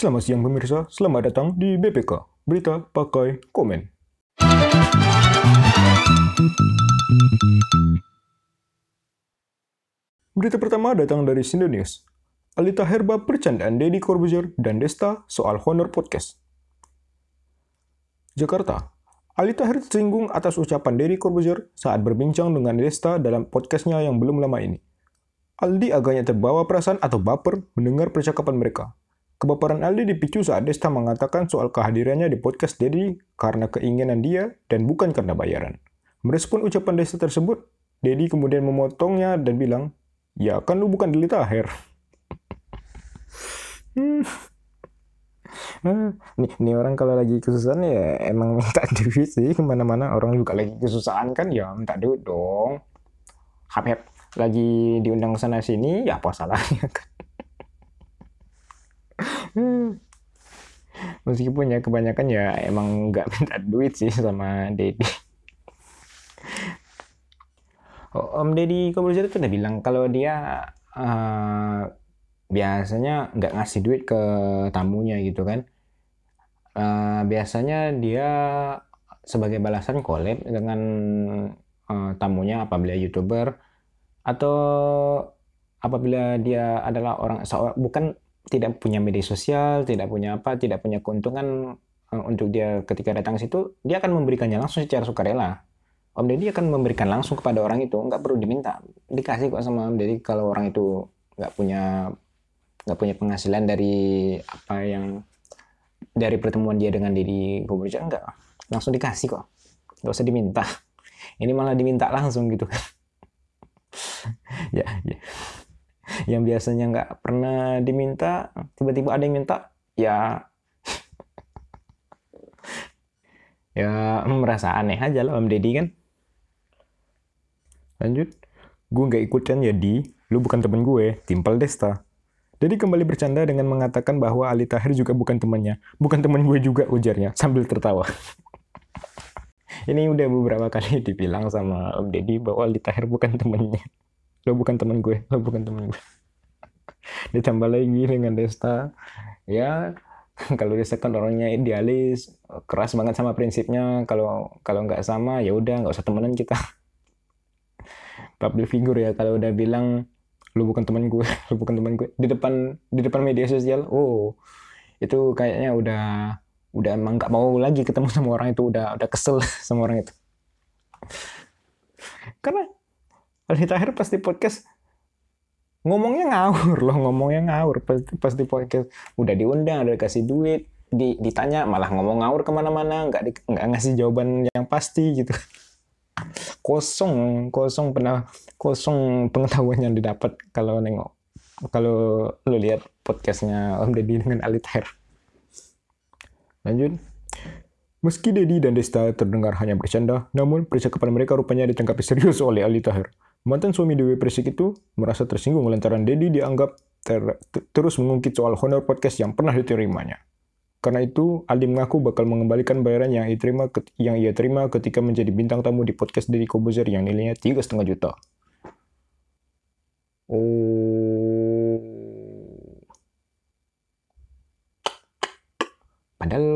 Selamat siang pemirsa, selamat datang di BPK, Berita Pakai Komen. Berita pertama datang dari Sindo News. Alita Herba percandaan Deddy Corbuzier dan Desta soal honor podcast. Jakarta, Alita Her tersinggung atas ucapan Deddy Corbuzier saat berbincang dengan Desta dalam podcastnya yang belum lama ini. Aldi agaknya terbawa perasaan atau baper mendengar percakapan mereka. Kebaperan Aldi dipicu saat Desta mengatakan soal kehadirannya di podcast Dedi karena keinginan dia dan bukan karena bayaran. Merespon ucapan Desta tersebut, Dedi kemudian memotongnya dan bilang, Ya kan lu bukan Deli Taher. hmm. nih, nih orang kalau lagi kesusahan ya emang minta duit sih ke mana-mana orang juga lagi kesusahan kan ya minta duit dong. Hap, hap lagi diundang sana sini ya apa salahnya kan meskipun ya kebanyakan ya emang nggak minta duit sih sama Dedi. Oh, Om Deddy Kobuzer itu udah bilang kalau dia uh, biasanya nggak ngasih duit ke tamunya gitu kan. Uh, biasanya dia sebagai balasan collab dengan uh, tamunya apabila youtuber atau apabila dia adalah orang bukan tidak punya media sosial, tidak punya apa, tidak punya keuntungan uh, untuk dia ketika datang situ, dia akan memberikannya langsung secara sukarela. Om Deddy akan memberikan langsung kepada orang itu, nggak perlu diminta, dikasih kok sama Om Deddy kalau orang itu nggak punya nggak punya penghasilan dari apa yang dari pertemuan dia dengan Deddy Kobuzer enggak, langsung dikasih kok, nggak usah diminta. Ini malah diminta langsung gitu kan. ya, ya yang biasanya nggak pernah diminta tiba-tiba ada yang minta ya. Ya merasa aneh aja lah Om Deddy kan? Lanjut. Gue nggak ikutan ya di. Lu bukan temen gue. Timpal Desta jadi kembali bercanda dengan mengatakan bahwa Ali Tahir juga bukan temannya bukan teman gue juga ujarnya sambil tertawa. Ini udah beberapa kali dibilang sama Om Deddy bahwa Ali Tahir bukan temannya lo bukan teman gue lo bukan teman gue. Ditambah lagi dengan Desta. Ya kalau Desta kan orangnya idealis keras banget sama prinsipnya. Kalau kalau nggak sama ya udah nggak usah temenan kita. Public figure ya kalau udah bilang lu bukan teman gue lu bukan teman gue. Di depan di depan media sosial oh itu kayaknya udah udah emang nggak mau lagi ketemu sama orang itu udah udah kesel sama orang itu. Karena Aldi Tahir pasti podcast ngomongnya ngawur loh, ngomongnya ngawur pasti podcast udah diundang, udah kasih duit, di, ditanya malah ngomong ngawur ke mana-mana, nggak di, nggak ngasih jawaban yang pasti gitu. Kosong, kosong pernah kosong pengetahuan yang didapat kalau nengok kalau lu lihat podcastnya Om Deddy dengan Ali Tahir. Lanjut. Meski Deddy dan Desta terdengar hanya bercanda, namun percakapan mereka rupanya ditangkapi serius oleh Ali Tahir. Mantan suami Dewi Persik itu merasa tersinggung lantaran Dedi dianggap ter terus mengungkit soal honor podcast yang pernah diterimanya. Karena itu, Aldi mengaku bakal mengembalikan bayaran yang ia terima, yang ia terima ketika menjadi bintang tamu di podcast Deddy Kobuzer yang nilainya tiga setengah juta. Oh, padahal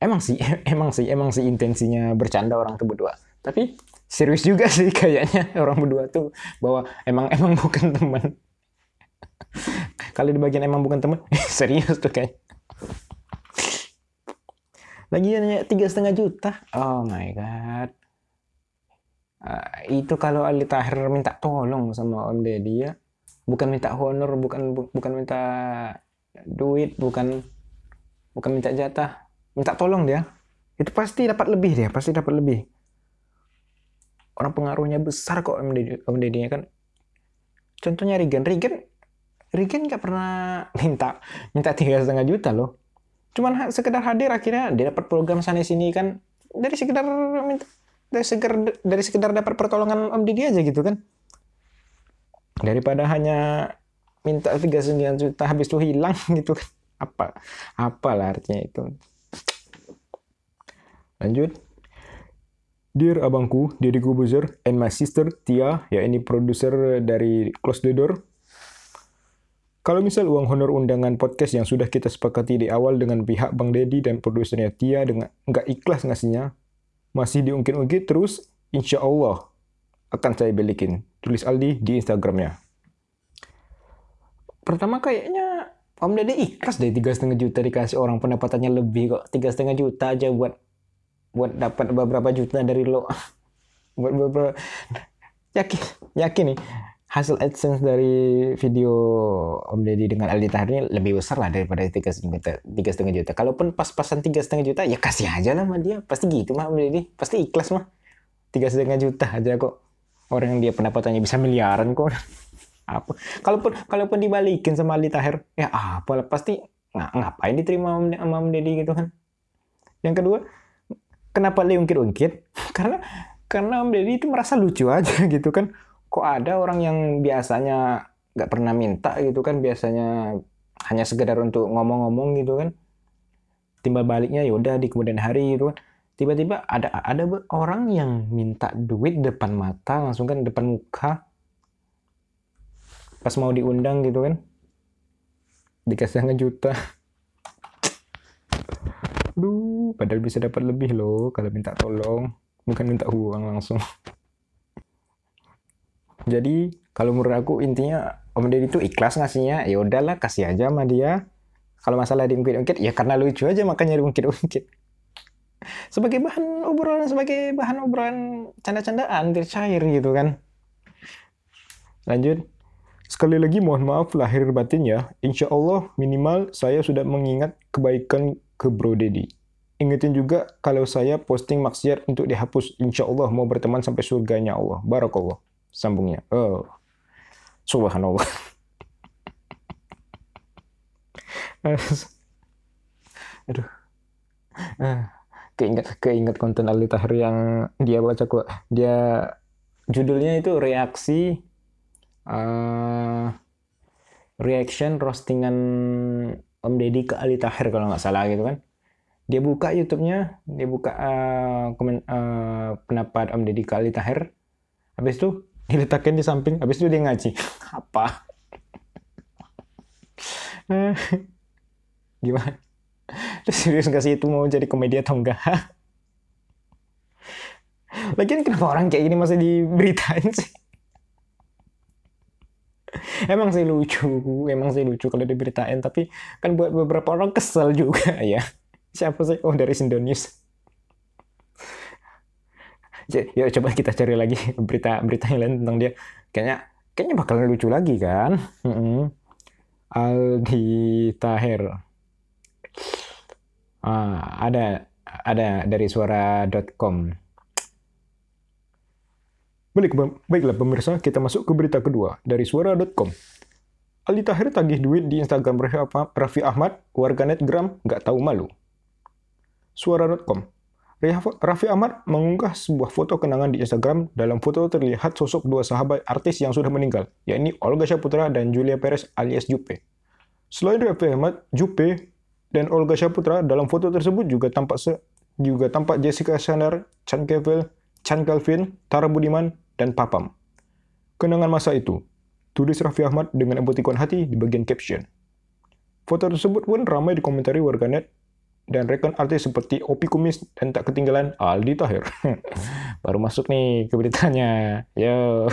emang sih, emang sih, emang sih intensinya bercanda orang tuh berdua. Tapi serius juga sih kayaknya orang berdua tuh bahwa emang emang bukan teman kalau di bagian emang bukan teman serius tuh kayak. Lagi hanya tiga setengah juta. Oh my god. Uh, itu kalau Ali Tahir minta tolong sama Om Deddy ya. Bukan minta honor bukan bu, bukan minta duit bukan bukan minta jatah. Minta tolong dia. Itu pasti dapat lebih dia pasti dapat lebih orang pengaruhnya besar kok Om Deddy, kan. Contohnya Regan. Regan Regan nggak pernah minta minta tiga setengah juta loh. Cuman sekedar hadir akhirnya dia dapat program sana sini kan. Dari sekedar minta dari sekedar dari sekedar dapat pertolongan Om Deddy aja gitu kan. Daripada hanya minta tiga sembilan juta habis itu hilang gitu kan. Apa apalah artinya itu. Lanjut Dear abangku, Deddy Kobuzer, and my sister Tia, ya ini produser dari Close the Door. Kalau misal uang honor undangan podcast yang sudah kita sepakati di awal dengan pihak Bang Dedi dan produsernya Tia dengan nggak ikhlas ngasihnya, masih diungkit-ungkit terus, insya Allah akan saya belikin. Tulis Aldi di Instagramnya. Pertama kayaknya Om Dede ikhlas deh tiga setengah juta dikasih orang pendapatannya lebih kok tiga setengah juta aja buat buat dapat beberapa juta dari lo. Buat beberapa yakin yakin nih hasil adsense dari video Om Deddy dengan Aldi Tahir ini lebih besar lah daripada tiga juta tiga setengah juta. Kalaupun pas-pasan tiga setengah juta ya kasih aja lah sama dia. Pasti gitu mah Om Deddy. Pasti ikhlas mah. Tiga setengah juta aja kok. Orang yang dia pendapatannya bisa miliaran kok. Apa? Kalaupun kalaupun dibalikin sama Ali Tahir ya apa pasti nah, ngapain diterima sama Om Deddy gitu kan? Yang kedua kenapa dia ungkit-ungkit karena karena Om Deddy itu merasa lucu aja gitu kan. Kok ada orang yang biasanya nggak pernah minta gitu kan? Biasanya hanya sekedar untuk ngomong-ngomong gitu kan. Timbal baliknya ya udah di kemudian hari gitu kan. Tiba-tiba ada ada orang yang minta duit depan mata langsung kan depan muka. Pas mau diundang gitu kan. Dikasih setengah juta. Duh, padahal bisa dapat lebih loh kalau minta tolong, bukan minta uang langsung. Jadi kalau menurut aku intinya Om Deddy itu ikhlas ngasihnya, ya udahlah kasih aja sama dia. Kalau masalah diungkit-ungkit, ya karena lucu aja makanya diungkit-ungkit. Sebagai bahan obrolan, sebagai bahan obrolan canda-candaan, cair gitu kan. Lanjut. Sekali lagi mohon maaf lahir batin ya. Insya Allah minimal saya sudah mengingat kebaikan ke Bro Dedi. Ingetin juga kalau saya posting maksiat untuk dihapus. Insya Allah mau berteman sampai surganya Allah. Barakallah. Sambungnya. Oh. Subhanallah. Aduh. Ah, keinget keinget konten Ali Tahir yang dia baca kok. Dia judulnya itu reaksi uh, reaction roastingan Om Deddy ke Ali Tahir kalau nggak salah gitu kan dia buka YouTube-nya dia buka uh, komen, uh, pendapat Om Deddy ke Ali Tahir. Habis itu diletakkan di samping habis itu dia ngaji. Apa? Gimana? Terus serius nggak sih itu mau jadi komedi atau enggak Lagian kenapa orang kayak gini masih diberitain sih? emang sih lucu emang sih lucu kalau diberitain tapi kan buat beberapa orang kesel juga ya siapa sih? Oh dari Sindonews ya coba kita cari lagi berita berita yang lain tentang dia. Kayaknya kayaknya bakalan lucu lagi kan? Aldi Tahir ah, ada ada dari suara.com Balik, baiklah pemirsa, kita masuk ke berita kedua dari suara.com. Ali Tahir tagih duit di Instagram Raffi Ahmad, warganet Gram nggak tahu malu. Suara.com. Raffi Ahmad mengunggah sebuah foto kenangan di Instagram. Dalam foto terlihat sosok dua sahabat artis yang sudah meninggal, yakni Olga Saputra dan Julia Perez alias Jupe. Selain Raffi Ahmad, Jupe dan Olga Saputra dalam foto tersebut juga tampak se juga tampak Jessica Chandler, Chan Kevin, Chan Calvin, Tara Budiman, dan Papam. Kenangan masa itu, tulis Raffi Ahmad dengan emotikon hati di bagian caption. Foto tersebut pun ramai dikomentari warganet dan rekan artis seperti Opi Kumis dan tak ketinggalan Aldi Tahir. Baru masuk nih ke beritanya. Yo.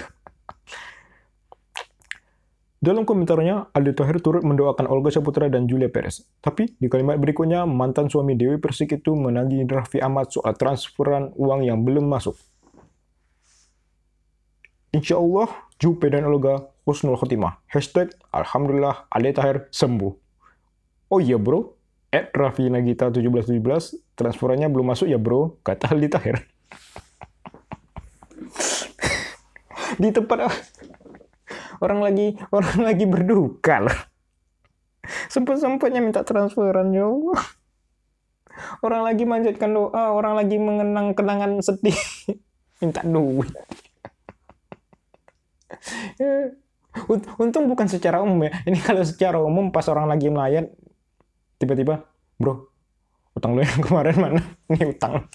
Dalam komentarnya, Aldi Tahir turut mendoakan Olga Saputra dan Julia Perez. Tapi, di kalimat berikutnya, mantan suami Dewi Persik itu menagih Raffi Ahmad soal transferan uang yang belum masuk. Insya Allah, Jupe dan Olga husnul khotimah. Hashtag Alhamdulillah Ali Tahir sembuh. Oh iya bro, at Raffi Nagita 1717, transferannya belum masuk ya bro, kata Ali Tahir. Di tempat orang lagi orang lagi berduka loh. Sempat-sempatnya minta transferan ya Allah. Orang lagi manjatkan doa, orang lagi mengenang kenangan sedih, minta duit. Untung bukan secara umum ya. Ini kalau secara umum pas orang lagi melayat, tiba-tiba, bro, utang lu yang kemarin mana? Ini utang.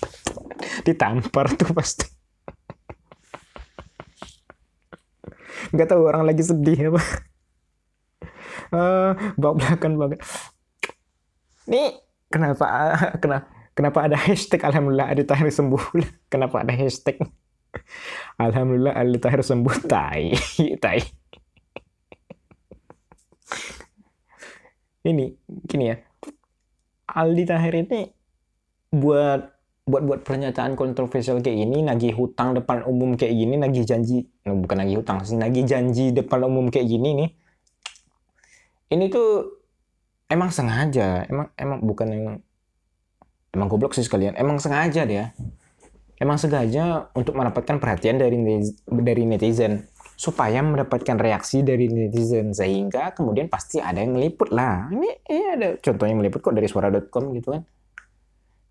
Ditampar tuh pasti. Gak tahu orang lagi sedih apa. uh, belakang banget nih kenapa kenapa kenapa ada hashtag alhamdulillah Adi Tahir sembuh kenapa ada hashtag alhamdulillah Adi Tahir sembuh tai tai ini gini ya Aldi Tahir ini buat buat buat pernyataan kontroversial kayak ini nagih hutang depan umum kayak gini nagih janji nah, bukan nagih hutang sih nagih janji depan umum kayak gini nih. Ini tuh emang sengaja emang emang bukan yang emang goblok sih sekalian emang sengaja dia. Emang sengaja untuk mendapatkan perhatian dari dari netizen supaya mendapatkan reaksi dari netizen sehingga kemudian pasti ada yang meliput. Lah ini, ini ada contohnya meliput kok dari suara.com gitu kan.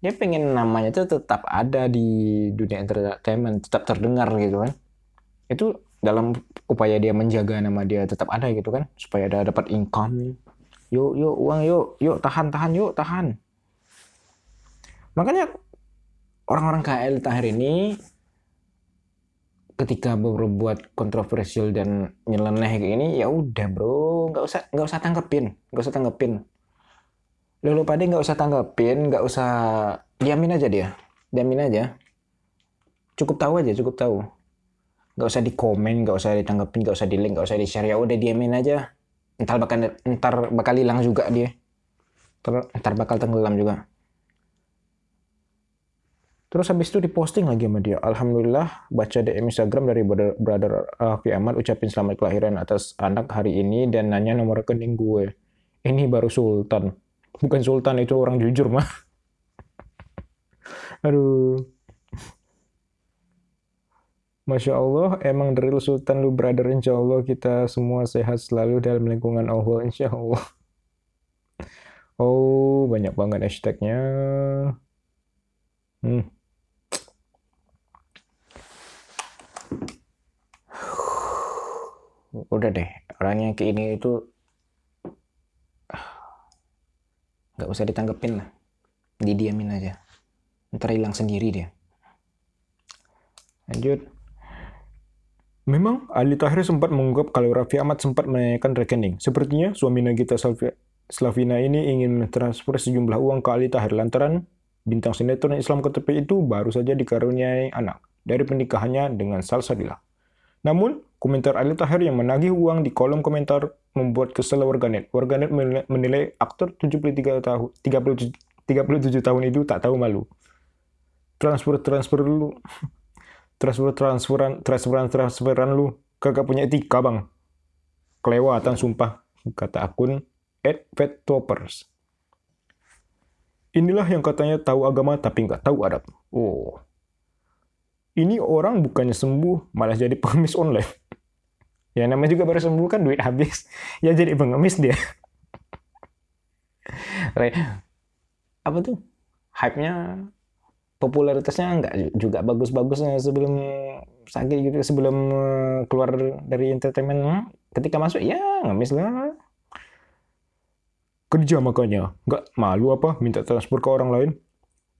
Dia pengen namanya itu tetap ada di dunia entertainment tetap terdengar gitu kan. Itu dalam upaya dia menjaga nama dia tetap ada gitu kan supaya ada dapat income. Yuk yuk uang yuk yuk tahan tahan yuk tahan. Makanya orang-orang KL Tahir ini ketika berbuat kontroversial dan nyeleneh kayak gini ya udah bro. Nggak usah nggak usah tanggepin nggak usah tanggepin. Lalu pada nggak usah tanggepin nggak usah diamin aja dia. Diamin aja. Cukup tahu aja cukup tahu. Nggak usah di komen nggak usah ditanggepin nggak usah di link nggak usah di share ya udah diamin aja. Entar bakal entar bakal hilang juga dia. Entar bakal tenggelam juga Terus habis itu diposting lagi sama dia. Alhamdulillah baca DM Instagram dari brother, brother Raffi Ahmad ucapin selamat kelahiran atas anak hari ini dan nanya nomor rekening gue. Ini baru Sultan. Bukan Sultan itu orang jujur mah. Aduh. Masya Allah, emang real Sultan lu brother. Insya Allah kita semua sehat selalu dalam lingkungan Allah. Insya Allah. Oh, banyak banget hashtagnya. Hmm. Udah deh orangnya kayak ini itu nggak usah ditanggepin lah didiamin aja ntar hilang sendiri dia lanjut Memang Ali Tahir sempat mengungkap kalau Raffi Ahmad sempat menanyakan rekening. Sepertinya suami Nagita Slavina ini ingin mentransfer sejumlah uang ke Ali Tahir lantaran bintang sinetron Islam KTP itu baru saja dikaruniai anak dari pernikahannya dengan Salsabila. Namun, komentar Ali Tahir yang menagih uang di kolom komentar membuat kesel warganet. Warganet menilai aktor 73 tahun 37, 37 tahun itu tak tahu malu. Transfer transfer lu transfer transferan transferan transferan lu kagak punya etika bang. Kelewatan sumpah kata akun @vettoppers. Inilah yang katanya tahu agama tapi nggak tahu adab. Oh, ini orang bukannya sembuh malah jadi pengemis online. Ya namanya juga baru sembuh kan duit habis. Ya jadi pengemis dia. Apa tuh? Hype-nya popularitasnya nggak juga bagus-bagusnya sebelum sakit gitu sebelum eh, keluar dari entertainment ketika masuk ya ngemis lah kerja makanya nggak malu apa minta transfer ke orang lain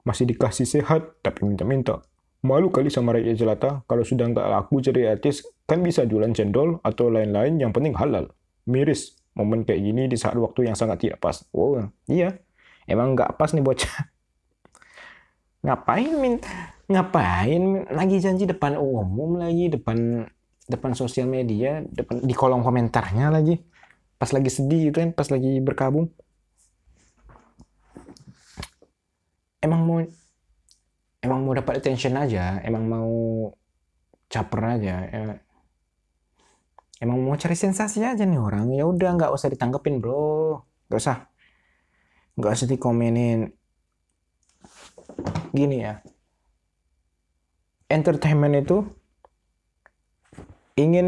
masih dikasih sehat tapi minta-minta Malu kali sama rakyat jelata, kalau sudah nggak laku jadi artis, kan bisa jualan cendol atau lain-lain yang penting halal. Miris, momen kayak gini di saat waktu yang sangat tidak pas. Oh, iya. Emang nggak pas nih bocah. Ngapain minta ngapain lagi janji depan umum lagi depan depan sosial media depan di kolom komentarnya lagi pas lagi sedih itu kan pas lagi berkabung emang mau emang mau dapat attention aja emang mau caper aja ya. emang mau cari sensasi aja nih orang ya udah nggak usah ditanggepin bro. Nggak usah. Nggak usah dikomenin. Gini ya. Entertainment itu ingin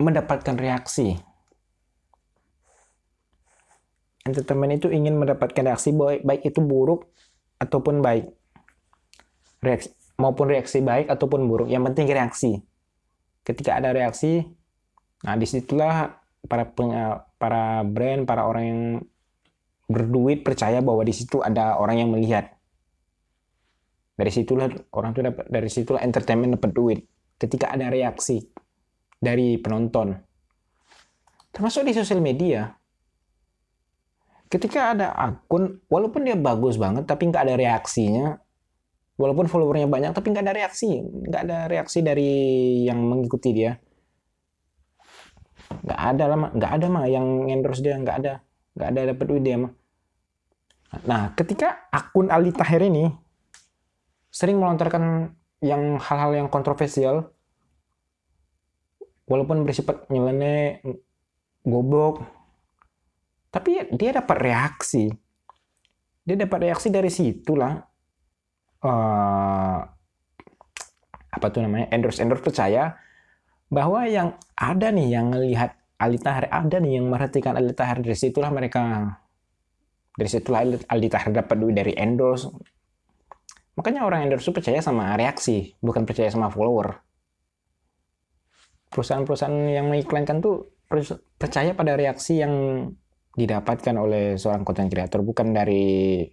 mendapatkan reaksi. Entertainment itu ingin mendapatkan reaksi baik baik itu buruk ataupun baik reaksi maupun reaksi baik ataupun buruk. Yang penting reaksi. Ketika ada reaksi, nah di situlah para punya para brand, para orang yang berduit percaya bahwa di situ ada orang yang melihat. Dari situlah orang tuh dapat dari situlah entertainment dapat duit. Ketika ada reaksi dari penonton. termasuk di sosial media ketika ada akun walaupun dia bagus banget tapi nggak ada reaksinya walaupun followernya banyak tapi nggak ada reaksi. Nggak ada reaksi dari yang mengikuti dia. Nggak ada lah nggak ada mah yang endorse dia nggak ada. Nggak ada dapat duit dia mah nah ketika akun Ali Tahir ini sering melontarkan yang hal-hal yang kontroversial walaupun bersifat nyeleneh goblok tapi dia dapat reaksi. Dia dapat reaksi dari situ lah uh, apa tuh namanya endorse endorse percaya bahwa yang ada nih yang melihat Ali Tahir ada nih yang merhatikan Ali Tahir. Dari situlah mereka dari situlah Ali Tahir dapat duit dari endorse. Makanya orang endorse percaya sama reaksi bukan percaya sama follower. Perusahaan-perusahaan yang mengiklankan tuh percaya pada reaksi yang didapatkan oleh seorang content creator bukan dari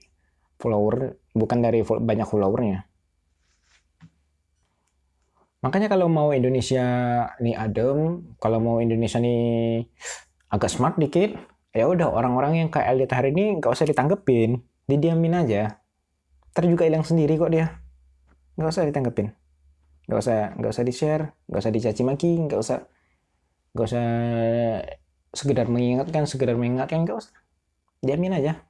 follower bukan dari banyak followernya. Makanya kalau mau Indonesia nih adem kalau mau Indonesia nih agak smart dikit ya udah orang-orang yang kayak Elit hari ini nggak usah ditanggepin didiamin aja. Ntar juga hilang sendiri kok dia. Nggak usah ditanggepin. Nggak usah nggak usah di share nggak usah dicaci maki nggak usah nggak usah sekedar mengingatkan sekedar mengingatkan nggak usah. Jamin aja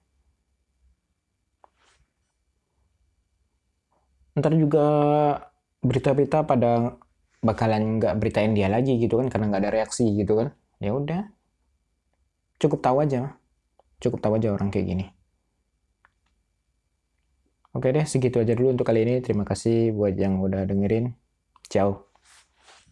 ntar juga berita-berita pada bakalan nggak beritain dia lagi gitu kan karena nggak ada reaksi gitu kan. Ya udah. Cukup tahu aja. Cukup tahu aja orang kayak gini. Oke deh segitu aja dulu untuk kali ini. Terima kasih buat yang udah dengerin. Ciao